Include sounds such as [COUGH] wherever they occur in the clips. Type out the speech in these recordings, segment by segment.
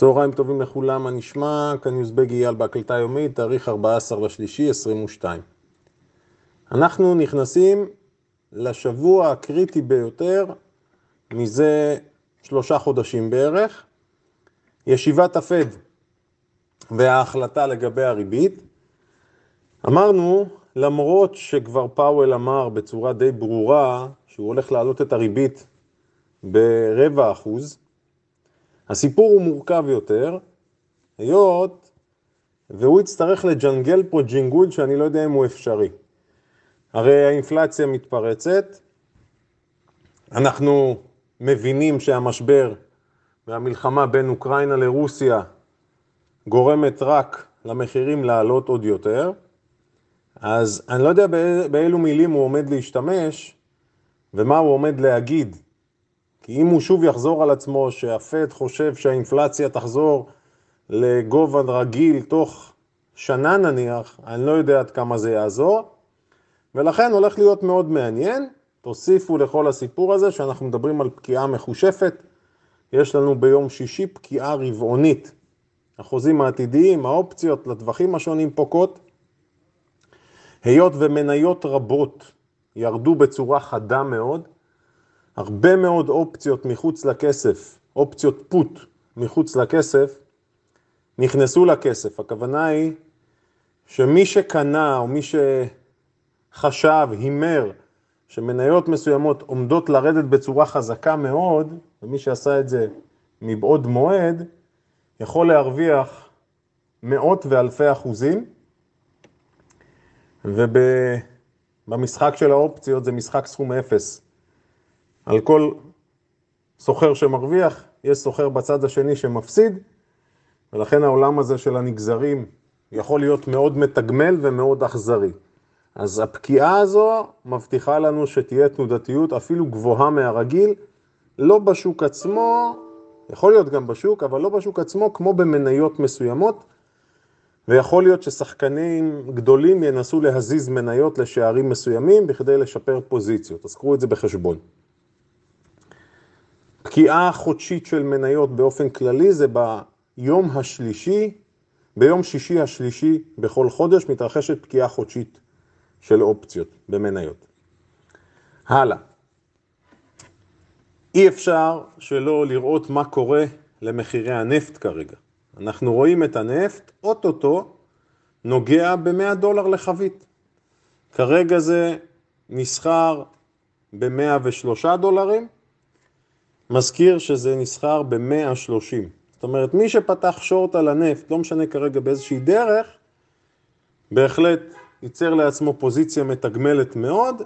צהריים טובים לכולם, מה נשמע? כאן יוזבג אייל בהקלטה יומית, תאריך 14 לשלישי 22. אנחנו נכנסים לשבוע הקריטי ביותר מזה שלושה חודשים בערך, ישיבת הפד וההחלטה לגבי הריבית. אמרנו, למרות שכבר פאוול אמר בצורה די ברורה שהוא הולך להעלות את הריבית ברבע אחוז, הסיפור הוא מורכב יותר, היות והוא יצטרך לג'נגל פה ג'ינגול שאני לא יודע אם הוא אפשרי. הרי האינפלציה מתפרצת, אנחנו מבינים שהמשבר והמלחמה בין אוקראינה לרוסיה גורמת רק למחירים לעלות עוד יותר, אז אני לא יודע באילו מילים הוא עומד להשתמש ומה הוא עומד להגיד כי אם הוא שוב יחזור על עצמו שהפד חושב שהאינפלציה תחזור לגובה רגיל תוך שנה נניח, אני לא יודע עד כמה זה יעזור, ולכן הולך להיות מאוד מעניין. תוסיפו לכל הסיפור הזה שאנחנו מדברים על פקיעה מחושפת. יש לנו ביום שישי פקיעה רבעונית. החוזים העתידיים, האופציות לטווחים השונים פוקות. היות ומניות רבות ירדו בצורה חדה מאוד, הרבה מאוד אופציות מחוץ לכסף, אופציות פוט מחוץ לכסף, נכנסו לכסף. הכוונה היא שמי שקנה או מי שחשב, הימר, שמניות מסוימות עומדות לרדת בצורה חזקה מאוד, ומי שעשה את זה מבעוד מועד, יכול להרוויח מאות ואלפי אחוזים, ובמשחק של האופציות זה משחק סכום אפס. על כל סוחר שמרוויח, יש סוחר בצד השני שמפסיד, ולכן העולם הזה של הנגזרים יכול להיות מאוד מתגמל ומאוד אכזרי. אז הפקיעה הזו מבטיחה לנו שתהיה תנודתיות אפילו גבוהה מהרגיל, לא בשוק עצמו, יכול להיות גם בשוק, אבל לא בשוק עצמו, כמו במניות מסוימות, ויכול להיות ששחקנים גדולים ינסו להזיז מניות לשערים מסוימים בכדי לשפר פוזיציות, אז קחו את זה בחשבון. פקיעה חודשית של מניות באופן כללי זה ביום השלישי, ביום שישי השלישי בכל חודש מתרחשת פקיעה חודשית של אופציות במניות. הלאה. אי אפשר שלא לראות מה קורה למחירי הנפט כרגע. אנחנו רואים את הנפט, אוטוטו נוגע ב-100 דולר לחבית. כרגע זה נסחר ב-103 דולרים, מזכיר שזה נסחר ב-130. זאת אומרת, מי שפתח שורט על הנפט, לא משנה כרגע באיזושהי דרך, בהחלט ייצר לעצמו פוזיציה מתגמלת מאוד,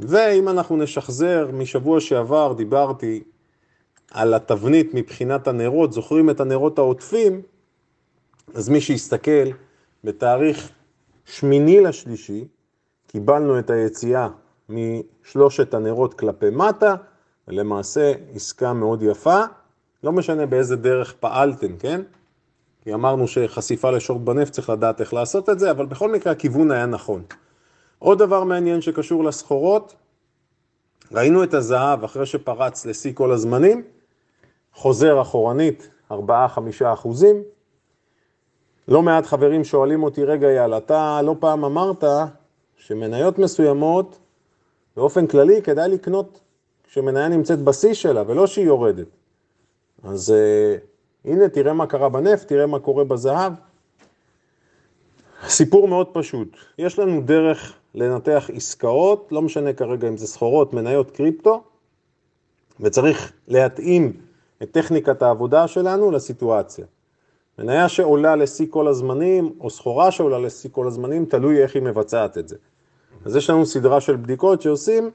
ואם אנחנו נשחזר משבוע שעבר, דיברתי על התבנית מבחינת הנרות, זוכרים את הנרות העוטפים, אז מי שיסתכל, בתאריך שמיני לשלישי, קיבלנו את היציאה משלושת הנרות כלפי מטה, ולמעשה עסקה מאוד יפה, לא משנה באיזה דרך פעלתם, כן? כי אמרנו שחשיפה לשורט בנפט צריך לדעת איך לעשות את זה, אבל בכל מקרה הכיוון היה נכון. עוד דבר מעניין שקשור לסחורות, ראינו את הזהב אחרי שפרץ לשיא כל הזמנים, חוזר אחורנית 4-5 אחוזים. לא מעט חברים שואלים אותי, רגע יאללה, אתה לא פעם אמרת שמניות מסוימות, באופן כללי כדאי לקנות כשמניה נמצאת בשיא שלה ולא שהיא יורדת. אז uh, הנה, תראה מה קרה בנפט, תראה מה קורה בזהב. סיפור מאוד פשוט, יש לנו דרך לנתח עסקאות, לא משנה כרגע אם זה סחורות, מניות, קריפטו, וצריך להתאים את טכניקת העבודה שלנו לסיטואציה. מניה שעולה לשיא כל הזמנים, או סחורה שעולה לשיא כל הזמנים, תלוי איך היא מבצעת את זה. אז יש לנו סדרה של בדיקות שעושים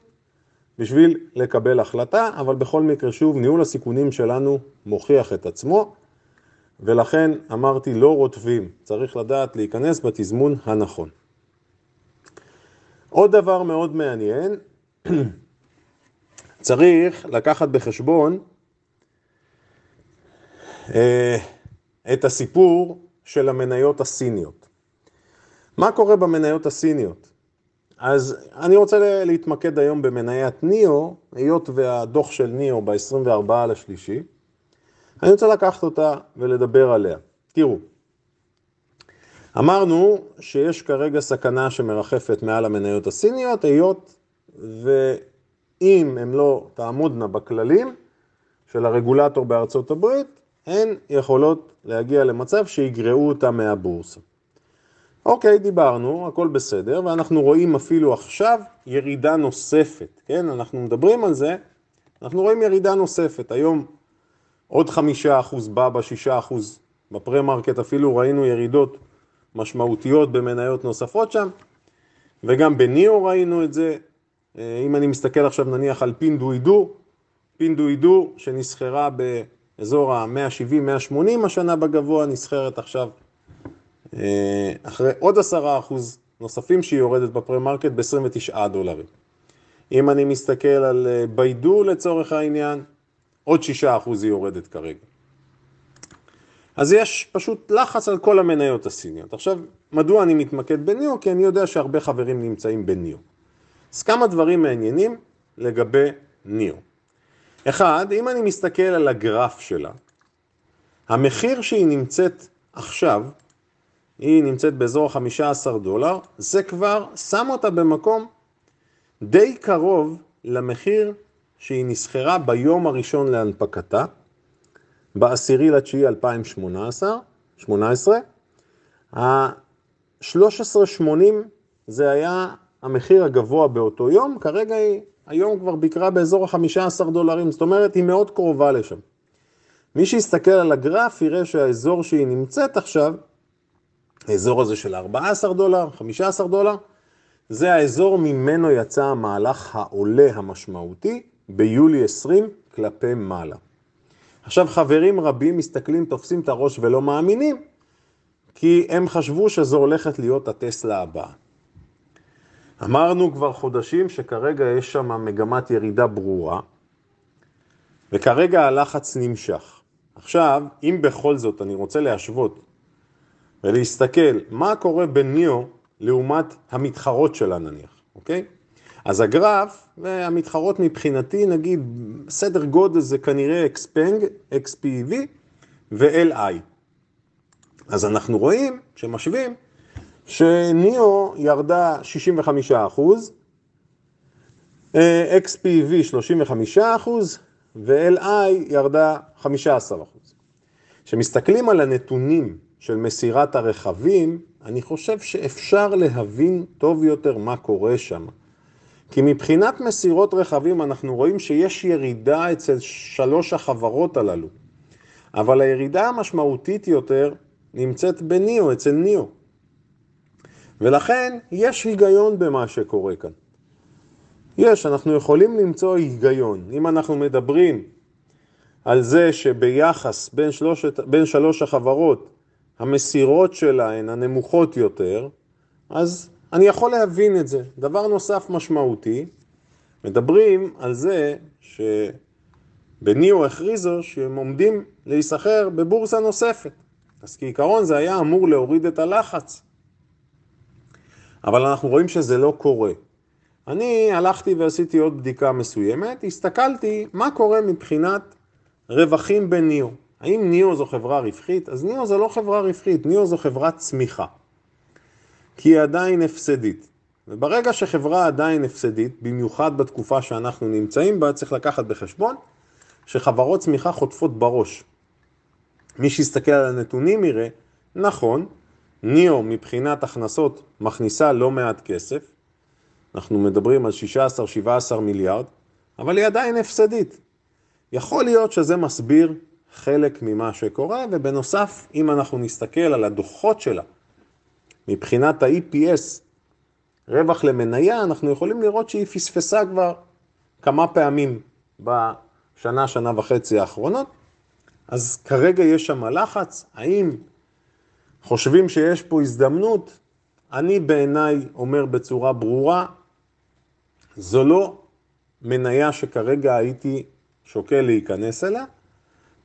בשביל לקבל החלטה, אבל בכל מקרה, שוב, ניהול הסיכונים שלנו מוכיח את עצמו, ולכן אמרתי לא רוטבים, צריך לדעת להיכנס בתזמון הנכון. עוד דבר מאוד מעניין, [CLEARS THROAT] צריך לקחת בחשבון אה, את הסיפור של המניות הסיניות. מה קורה במניות הסיניות? אז אני רוצה להתמקד היום במניית ניאו, היות והדוח של ניאו ב-24 לשלישי, אני רוצה לקחת אותה ולדבר עליה. תראו, אמרנו שיש כרגע סכנה שמרחפת מעל המניות הסיניות, היות ואם הן לא תעמודנה בכללים של הרגולטור בארצות הברית, הן יכולות להגיע למצב שיגרעו אותה מהבורסה. אוקיי, דיברנו, הכל בסדר, ואנחנו רואים אפילו עכשיו ירידה נוספת, כן? אנחנו מדברים על זה, אנחנו רואים ירידה נוספת. היום עוד חמישה אחוז בא בשישה אחוז בפרה-מרקט, אפילו ראינו ירידות משמעותיות במניות נוספות שם, וגם בניאו ראינו את זה. אה, אם אני מסתכל עכשיו נניח על פינדו-אידו, פינדו-אידו שנסחרה באזור ה-170-180 השנה בגבוה, נסחרת עכשיו אחרי עוד עשרה אחוז נוספים שהיא יורדת בפרה-מרקט ב-29 דולרים. אם אני מסתכל על אה, ביידו לצורך העניין, עוד שישה אחוז היא יורדת כרגע. אז יש פשוט לחץ על כל המניות הסיניות. עכשיו, מדוע אני מתמקד בניו? כי אני יודע שהרבה חברים נמצאים בניו. אז כמה דברים מעניינים לגבי ניו. אחד, אם אני מסתכל על הגרף שלה, המחיר שהיא נמצאת עכשיו, היא נמצאת באזור ה-15 דולר, זה כבר שם אותה במקום די קרוב למחיר שהיא נסחרה ביום הראשון להנפקתה, בעשירי לתשיעי 2018, ה-13.80 זה היה המחיר הגבוה באותו יום, כרגע היא היום כבר ביקרה באזור ה-15 דולרים, זאת אומרת היא מאוד קרובה לשם. מי שיסתכל על הגרף יראה שהאזור שהיא נמצאת עכשיו, האזור הזה של 14 דולר, 15 דולר, זה האזור ממנו יצא המהלך העולה המשמעותי ביולי 20 כלפי מעלה. עכשיו חברים רבים מסתכלים, תופסים את הראש ולא מאמינים, כי הם חשבו שזו הולכת להיות הטסלה הבאה. אמרנו כבר חודשים שכרגע יש שם מגמת ירידה ברורה, וכרגע הלחץ נמשך. עכשיו, אם בכל זאת אני רוצה להשוות ולהסתכל מה קורה בניאו לעומת המתחרות שלה נניח, אוקיי? אז הגרף והמתחרות מבחינתי, נגיד, סדר גודל זה כנראה XPeng, XPV ו-LI. אז אנחנו רואים, כשמשווים, שניאו ירדה 65 אחוז, XPV 35 אחוז ו-LI ירדה 15 אחוז. כשמסתכלים על הנתונים של מסירת הרכבים, אני חושב שאפשר להבין טוב יותר מה קורה שם. כי מבחינת מסירות רכבים אנחנו רואים שיש ירידה אצל שלוש החברות הללו. אבל הירידה המשמעותית יותר נמצאת בניו, אצל ניו. ולכן יש היגיון במה שקורה כאן. יש, אנחנו יכולים למצוא היגיון. אם אנחנו מדברים על זה שביחס בין, שלושת, בין שלוש החברות המסירות שלהן הנמוכות יותר, אז אני יכול להבין את זה. דבר נוסף משמעותי, מדברים על זה שבניו הכריזו שהם עומדים להיסחר בבורסה נוספת. אז כעיקרון זה היה אמור להוריד את הלחץ. אבל אנחנו רואים שזה לא קורה. אני הלכתי ועשיתי עוד בדיקה מסוימת, הסתכלתי מה קורה מבחינת רווחים בניו. האם ניו זו חברה רווחית? אז ניו זו לא חברה רווחית, ניו זו חברת צמיחה. כי היא עדיין הפסדית. וברגע שחברה עדיין הפסדית, במיוחד בתקופה שאנחנו נמצאים בה, צריך לקחת בחשבון שחברות צמיחה חוטפות בראש. מי שיסתכל על הנתונים יראה, נכון, ניאו מבחינת הכנסות מכניסה לא מעט כסף, אנחנו מדברים על 16-17 מיליארד, אבל היא עדיין הפסדית. יכול להיות שזה מסביר חלק ממה שקורה, ובנוסף, אם אנחנו נסתכל על הדוחות שלה, מבחינת ה-EPS, רווח למניה, אנחנו יכולים לראות שהיא פספסה כבר כמה פעמים בשנה, שנה וחצי האחרונות, אז כרגע יש שם לחץ, האם חושבים שיש פה הזדמנות? אני בעיניי אומר בצורה ברורה, זו לא מניה שכרגע הייתי שוקל להיכנס אליה.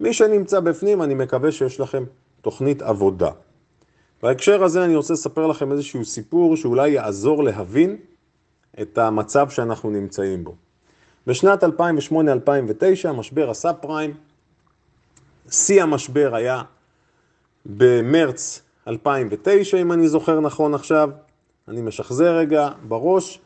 מי שנמצא בפנים, אני מקווה שיש לכם תוכנית עבודה. בהקשר הזה אני רוצה לספר לכם איזשהו סיפור שאולי יעזור להבין את המצב שאנחנו נמצאים בו. בשנת 2008-2009, משבר הסאב פריים, שיא המשבר היה במרץ 2009, אם אני זוכר נכון עכשיו, אני משחזר רגע בראש,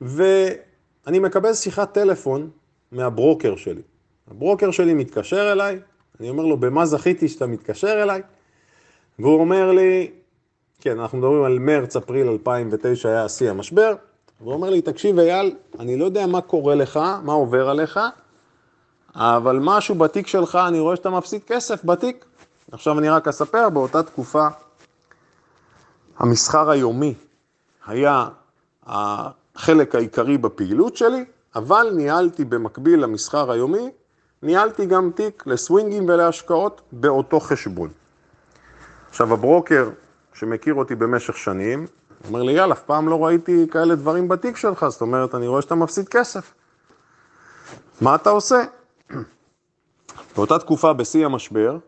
ואני מקבל שיחת טלפון מהברוקר שלי. הברוקר שלי מתקשר אליי, אני אומר לו, במה זכיתי שאתה מתקשר אליי? והוא אומר לי, כן, אנחנו מדברים על מרץ, אפריל 2009 היה שיא המשבר, והוא אומר לי, תקשיב אייל, אני לא יודע מה קורה לך, מה עובר עליך, אבל משהו בתיק שלך, אני רואה שאתה מפסיד כסף בתיק. עכשיו אני רק אספר, באותה תקופה המסחר היומי היה החלק העיקרי בפעילות שלי, אבל ניהלתי במקביל למסחר היומי, ניהלתי גם תיק לסווינגים ולהשקעות באותו חשבון. עכשיו הברוקר שמכיר אותי במשך שנים, אומר לי, יאללה, אף פעם לא ראיתי כאלה דברים בתיק שלך, זאת אומרת, אני רואה שאתה מפסיד כסף. מה אתה עושה? [CLEARS THROAT] באותה תקופה, בשיא המשבר,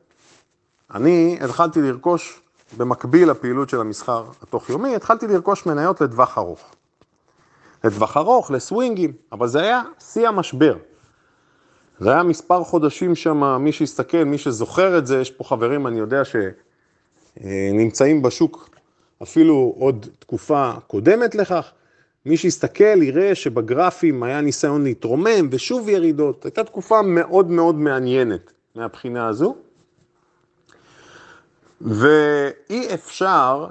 אני התחלתי לרכוש, במקביל לפעילות של המסחר התוך-יומי, התחלתי לרכוש מניות לטווח ארוך. לטווח ארוך, לסווינגים, אבל זה היה שיא המשבר. זה היה מספר חודשים שם, מי שיסתכל, מי שזוכר את זה, יש פה חברים, אני יודע שנמצאים בשוק אפילו עוד תקופה קודמת לכך. מי שיסתכל יראה שבגרפים היה ניסיון להתרומם ושוב ירידות. הייתה תקופה מאוד מאוד מעניינת מהבחינה הזו. ואי אפשר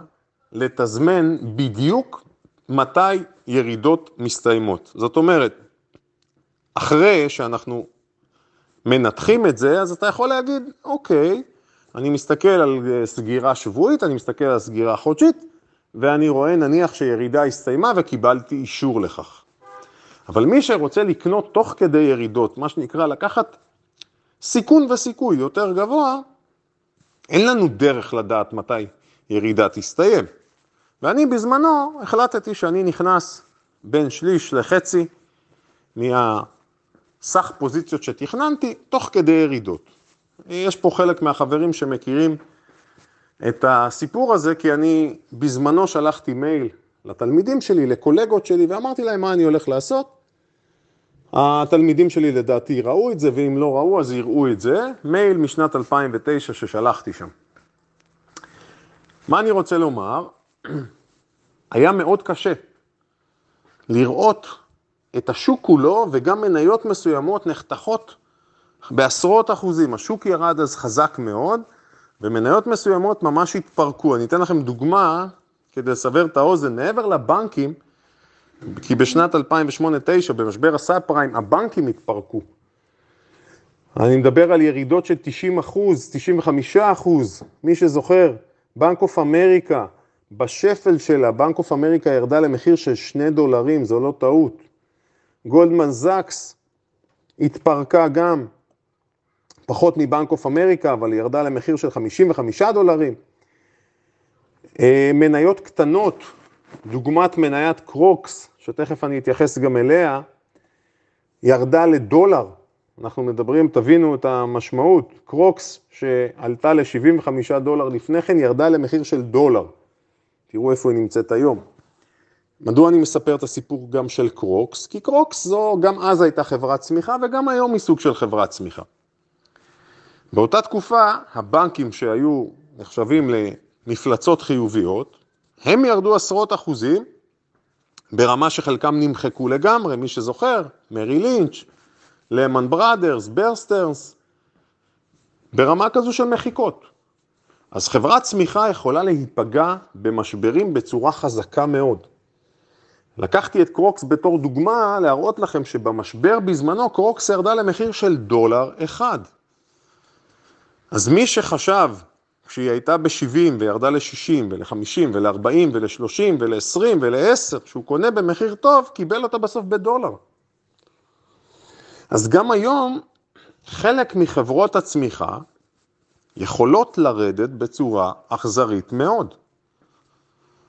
לתזמן בדיוק מתי ירידות מסתיימות. זאת אומרת, אחרי שאנחנו מנתחים את זה, אז אתה יכול להגיד, אוקיי, אני מסתכל על סגירה שבועית, אני מסתכל על סגירה חודשית, ואני רואה נניח שירידה הסתיימה וקיבלתי אישור לכך. אבל מי שרוצה לקנות תוך כדי ירידות, מה שנקרא לקחת סיכון וסיכוי יותר גבוה, אין לנו דרך לדעת מתי ירידה תסתיים. ואני בזמנו החלטתי שאני נכנס בין שליש לחצי מהסך פוזיציות שתכננתי תוך כדי ירידות. יש פה חלק מהחברים שמכירים את הסיפור הזה, כי אני בזמנו שלחתי מייל לתלמידים שלי, לקולגות שלי, ואמרתי להם מה אני הולך לעשות. התלמידים שלי לדעתי ראו את זה, ואם לא ראו אז יראו את זה. מייל משנת 2009 ששלחתי שם. מה אני רוצה לומר? [CLEARS THROAT] היה מאוד קשה לראות את השוק כולו וגם מניות מסוימות נחתכות בעשרות אחוזים. השוק ירד אז חזק מאוד, ומניות מסוימות ממש התפרקו. אני אתן לכם דוגמה כדי לסבר את האוזן. מעבר לבנקים, כי בשנת 2008-2009, במשבר הסאב פריים, הבנקים התפרקו. אני מדבר על ירידות של 90 אחוז, 95 אחוז. מי שזוכר, בנק אוף אמריקה, בשפל שלה, בנק אוף אמריקה ירדה למחיר של 2 דולרים, זו לא טעות. גולדמן זקס התפרקה גם, פחות מבנק אוף אמריקה, אבל היא ירדה למחיר של 55 דולרים. אה, מניות קטנות, דוגמת מניית קרוקס, שתכף אני אתייחס גם אליה, ירדה לדולר. אנחנו מדברים, תבינו את המשמעות, קרוקס שעלתה ל-75 דולר לפני כן, ירדה למחיר של דולר. תראו איפה היא נמצאת היום. מדוע אני מספר את הסיפור גם של קרוקס? כי קרוקס זו גם אז הייתה חברת צמיחה וגם היום היא סוג של חברת צמיחה. באותה תקופה הבנקים שהיו נחשבים למפלצות חיוביות, הם ירדו עשרות אחוזים ברמה שחלקם נמחקו לגמרי, מי שזוכר, מריל לינץ', להמן ברדרס, בר סטרנס, ברמה כזו של מחיקות. אז חברת צמיחה יכולה להיפגע במשברים בצורה חזקה מאוד. לקחתי את קרוקס בתור דוגמה להראות לכם שבמשבר בזמנו קרוקס ירדה למחיר של דולר אחד. אז מי שחשב כשהיא הייתה ב-70 וירדה ל-60 ול-50 ול-40 ול-30 ול-20 ול-10, שהוא קונה במחיר טוב, קיבל אותה בסוף בדולר. אז גם היום חלק מחברות הצמיחה יכולות לרדת בצורה אכזרית מאוד.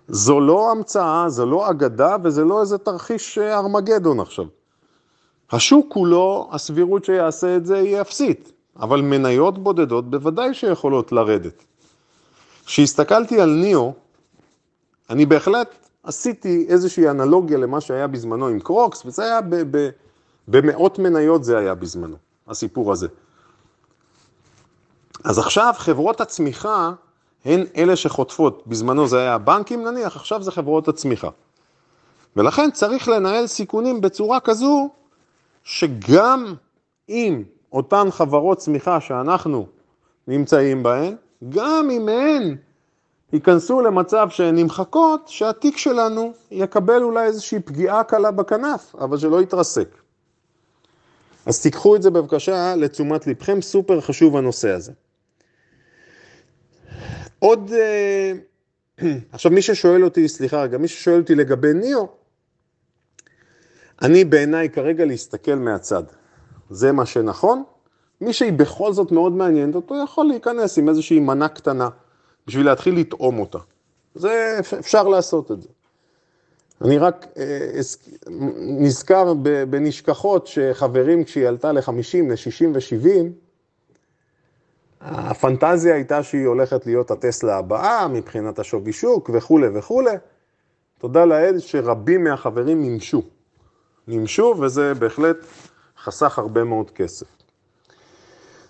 זו לא המצאה, זו לא אגדה וזה לא איזה תרחיש ארמגדון עכשיו. השוק כולו, הסבירות שיעשה את זה היא אפסית. אבל מניות בודדות בוודאי שיכולות לרדת. כשהסתכלתי על ניאו, אני בהחלט עשיתי איזושהי אנלוגיה למה שהיה בזמנו עם קרוקס, וזה היה ב- ב- במאות מניות זה היה בזמנו, הסיפור הזה. אז עכשיו חברות הצמיחה הן אלה שחוטפות, בזמנו זה היה הבנקים נניח, עכשיו זה חברות הצמיחה. ולכן צריך לנהל סיכונים בצורה כזו שגם אם אותן חברות צמיחה שאנחנו נמצאים בהן, גם אם הן ייכנסו למצב שהן נמחקות, שהתיק שלנו יקבל אולי איזושהי פגיעה קלה בכנף, אבל שלא יתרסק. אז תיקחו את זה בבקשה לתשומת לבכם, סופר חשוב הנושא הזה. עוד, אה, [CLEARS THROAT] עכשיו מי ששואל אותי, סליחה רגע, מי ששואל אותי לגבי ניאו, אני בעיניי כרגע להסתכל מהצד. זה מה שנכון. מי שהיא בכל זאת מאוד מעניינת אותו, יכול להיכנס עם איזושהי מנה קטנה, בשביל להתחיל לטעום אותה. זה, אפשר לעשות את זה. אני רק אה, נזכר בנשכחות שחברים כשהיא עלתה ל-50, ל-60 ו-70, הפנטזיה הייתה שהיא הולכת להיות הטסלה הבאה מבחינת השווי שוק וכולי וכולי. תודה לאל שרבים מהחברים נמשו. נמשו וזה בהחלט חסך הרבה מאוד כסף.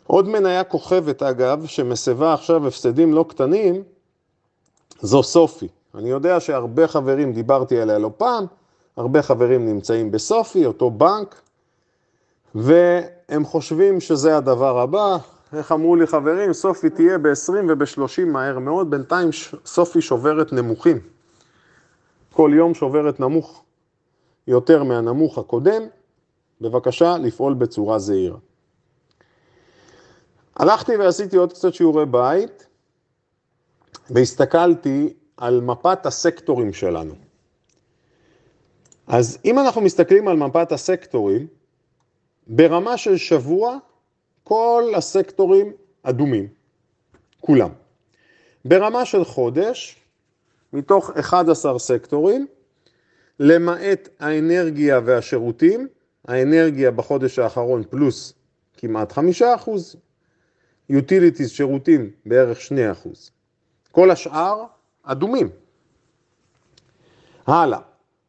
עוד מניה כוכבת אגב, שמסבה עכשיו הפסדים לא קטנים, זו סופי. אני יודע שהרבה חברים, דיברתי עליה לא פעם, הרבה חברים נמצאים בסופי, אותו בנק, והם חושבים שזה הדבר הבא. איך אמרו לי חברים, סופי תהיה ב-20 וב-30 מהר מאוד, בינתיים סופי שוברת נמוכים. כל יום שוברת נמוך יותר מהנמוך הקודם, בבקשה לפעול בצורה זהירה. הלכתי ועשיתי עוד קצת שיעורי בית, והסתכלתי על מפת הסקטורים שלנו. אז אם אנחנו מסתכלים על מפת הסקטורים, ברמה של שבוע, כל הסקטורים אדומים, כולם. ברמה של חודש, מתוך 11 סקטורים, למעט האנרגיה והשירותים, האנרגיה בחודש האחרון פלוס כמעט 5 אחוז, utilities שירותים בערך 2 אחוז. כל השאר אדומים. הלאה,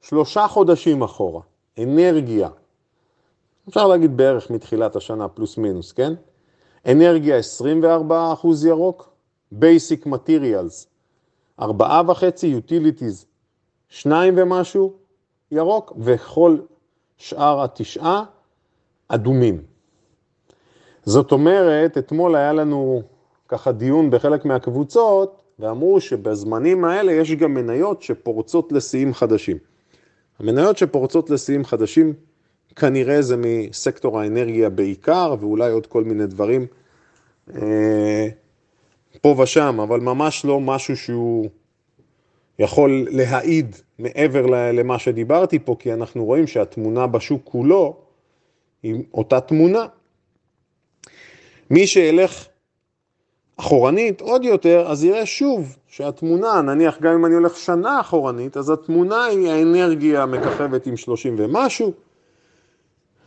שלושה חודשים אחורה, אנרגיה, אפשר להגיד בערך מתחילת השנה פלוס מינוס, כן? אנרגיה 24 אחוז ירוק, basic materials 4.5, utilities 2 ומשהו ירוק, וכל שאר התשעה אדומים. זאת אומרת, אתמול היה לנו ככה דיון בחלק מהקבוצות, ואמרו שבזמנים האלה יש גם מניות שפורצות לשיאים חדשים. המניות שפורצות לשיאים חדשים, כנראה זה מסקטור האנרגיה בעיקר, ואולי עוד כל מיני דברים אה, פה ושם, אבל ממש לא משהו שהוא יכול להעיד מעבר למה שדיברתי פה, כי אנחנו רואים שהתמונה בשוק כולו היא אותה תמונה. מי שילך אחורנית עוד יותר, אז יראה שוב שהתמונה, נניח גם אם אני הולך שנה אחורנית, אז התמונה היא האנרגיה מככבת עם 30 ומשהו,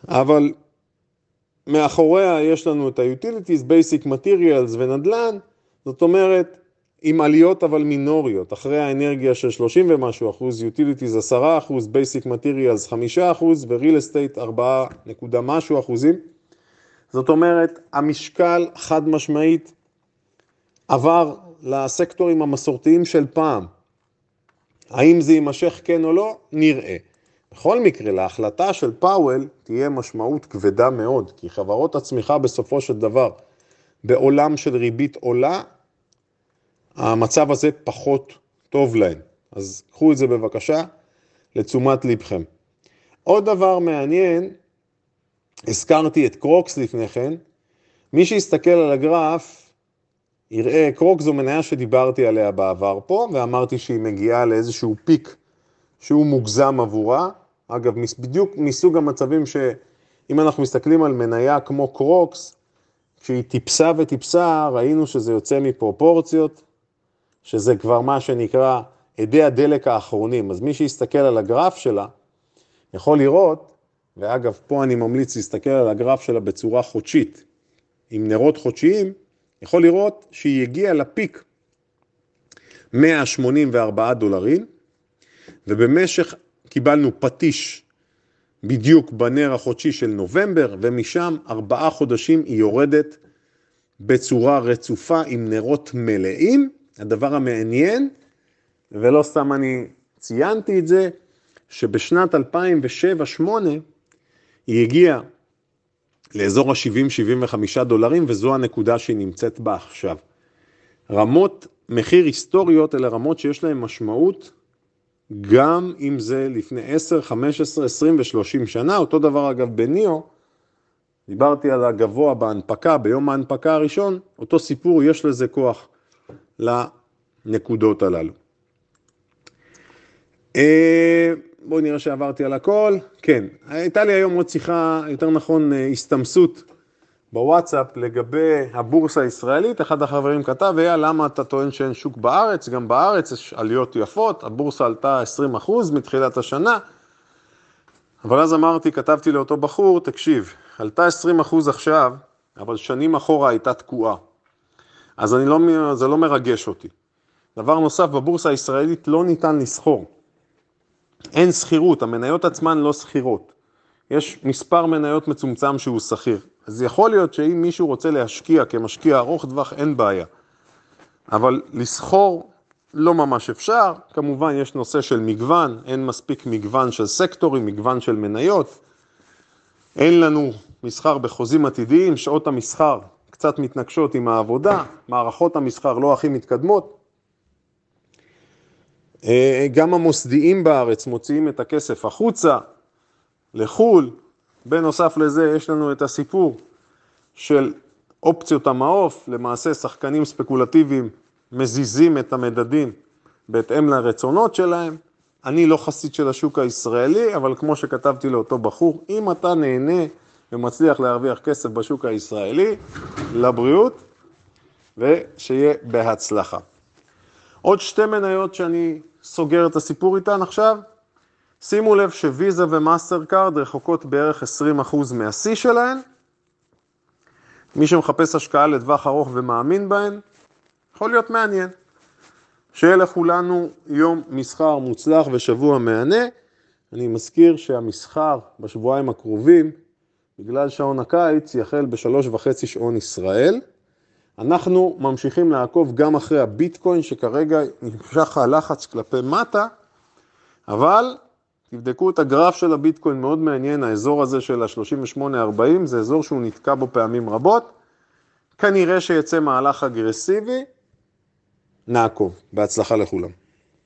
אבל מאחוריה יש לנו את ה-utilities, basic materials ונדל"ן, זאת אומרת, עם עליות אבל מינוריות, אחרי האנרגיה של 30 ומשהו אחוז, utilities 10 אחוז, basic materials 5 אחוז ו-real estate 4 נקודה משהו אחוזים. זאת אומרת, המשקל חד משמעית עבר לסקטורים המסורתיים של פעם. האם זה יימשך כן או לא? נראה. בכל מקרה, להחלטה של פאוול תהיה משמעות כבדה מאוד, כי חברות הצמיחה בסופו של דבר, בעולם של ריבית עולה, המצב הזה פחות טוב להן. אז קחו את זה בבקשה לתשומת לבכם. עוד דבר מעניין, הזכרתי את קרוקס לפני כן, מי שיסתכל על הגרף, יראה, קרוקס זו מניה שדיברתי עליה בעבר פה, ואמרתי שהיא מגיעה לאיזשהו פיק שהוא מוגזם עבורה. אגב, בדיוק מסוג המצבים שאם אנחנו מסתכלים על מניה כמו קרוקס, כשהיא טיפסה וטיפסה, ראינו שזה יוצא מפרופורציות, שזה כבר מה שנקרא אדי הדלק האחרונים. אז מי שיסתכל על הגרף שלה, יכול לראות, ואגב, פה אני ממליץ להסתכל על הגרף שלה בצורה חודשית, עם נרות חודשיים, יכול לראות שהיא הגיעה לפיק 184 דולרים, ובמשך קיבלנו פטיש בדיוק בנר החודשי של נובמבר, ומשם ארבעה חודשים היא יורדת בצורה רצופה עם נרות מלאים. הדבר המעניין, ולא סתם אני ציינתי את זה, שבשנת 2007-2008 היא הגיעה לאזור ה-70-75 דולרים, וזו הנקודה שהיא נמצאת בה עכשיו. רמות מחיר היסטוריות אלה רמות שיש להן משמעות גם אם זה לפני 10, 15, 20 ו-30 שנה, אותו דבר אגב בניאו, דיברתי על הגבוה בהנפקה, ביום ההנפקה הראשון, אותו סיפור, יש לזה כוח לנקודות הללו. אה, בואו נראה שעברתי על הכל. כן, הייתה לי היום עוד שיחה, יותר נכון אה, הסתמסות בוואטסאפ לגבי הבורסה הישראלית, אחד החברים כתב, אייל, למה אתה טוען שאין שוק בארץ? גם בארץ יש עליות יפות, הבורסה עלתה 20% מתחילת השנה. אבל אז אמרתי, כתבתי לאותו בחור, תקשיב, עלתה 20% עכשיו, אבל שנים אחורה הייתה תקועה. אז לא, זה לא מרגש אותי. דבר נוסף, בבורסה הישראלית לא ניתן לסחור. אין שכירות, המניות עצמן לא שכירות. יש מספר מניות מצומצם שהוא שכיר. אז יכול להיות שאם מישהו רוצה להשקיע כמשקיע ארוך טווח, אין בעיה. אבל לסחור לא ממש אפשר, כמובן יש נושא של מגוון, אין מספיק מגוון של סקטורים, מגוון של מניות. אין לנו מסחר בחוזים עתידיים, שעות המסחר קצת מתנגשות עם העבודה, מערכות המסחר לא הכי מתקדמות. אה, גם המוסדיים בארץ מוציאים את הכסף החוצה, לחו"ל. בנוסף לזה יש לנו את הסיפור של אופציות המעוף, למעשה שחקנים ספקולטיביים מזיזים את המדדים בהתאם לרצונות שלהם. אני לא חסיד של השוק הישראלי, אבל כמו שכתבתי לאותו בחור, אם אתה נהנה ומצליח להרוויח כסף בשוק הישראלי, לבריאות, ושיהיה בהצלחה. עוד שתי מניות שאני סוגר את הסיפור איתן עכשיו, שימו לב שוויזה ומאסטר קארד רחוקות בערך 20% מהשיא שלהן. מי שמחפש השקעה לטווח ארוך ומאמין בהן, יכול להיות מעניין. שיהיה לכולנו יום מסחר מוצלח ושבוע מהנה. אני מזכיר שהמסחר בשבועיים הקרובים, בגלל שעון הקיץ, יחל בשלוש וחצי שעון ישראל. אנחנו ממשיכים לעקוב גם אחרי הביטקוין, שכרגע נמשך הלחץ כלפי מטה, אבל תבדקו את הגרף של הביטקוין, מאוד מעניין, האזור הזה של ה-38-40, זה אזור שהוא נתקע בו פעמים רבות. כנראה שיצא מהלך אגרסיבי, נעקוב. בהצלחה לכולם.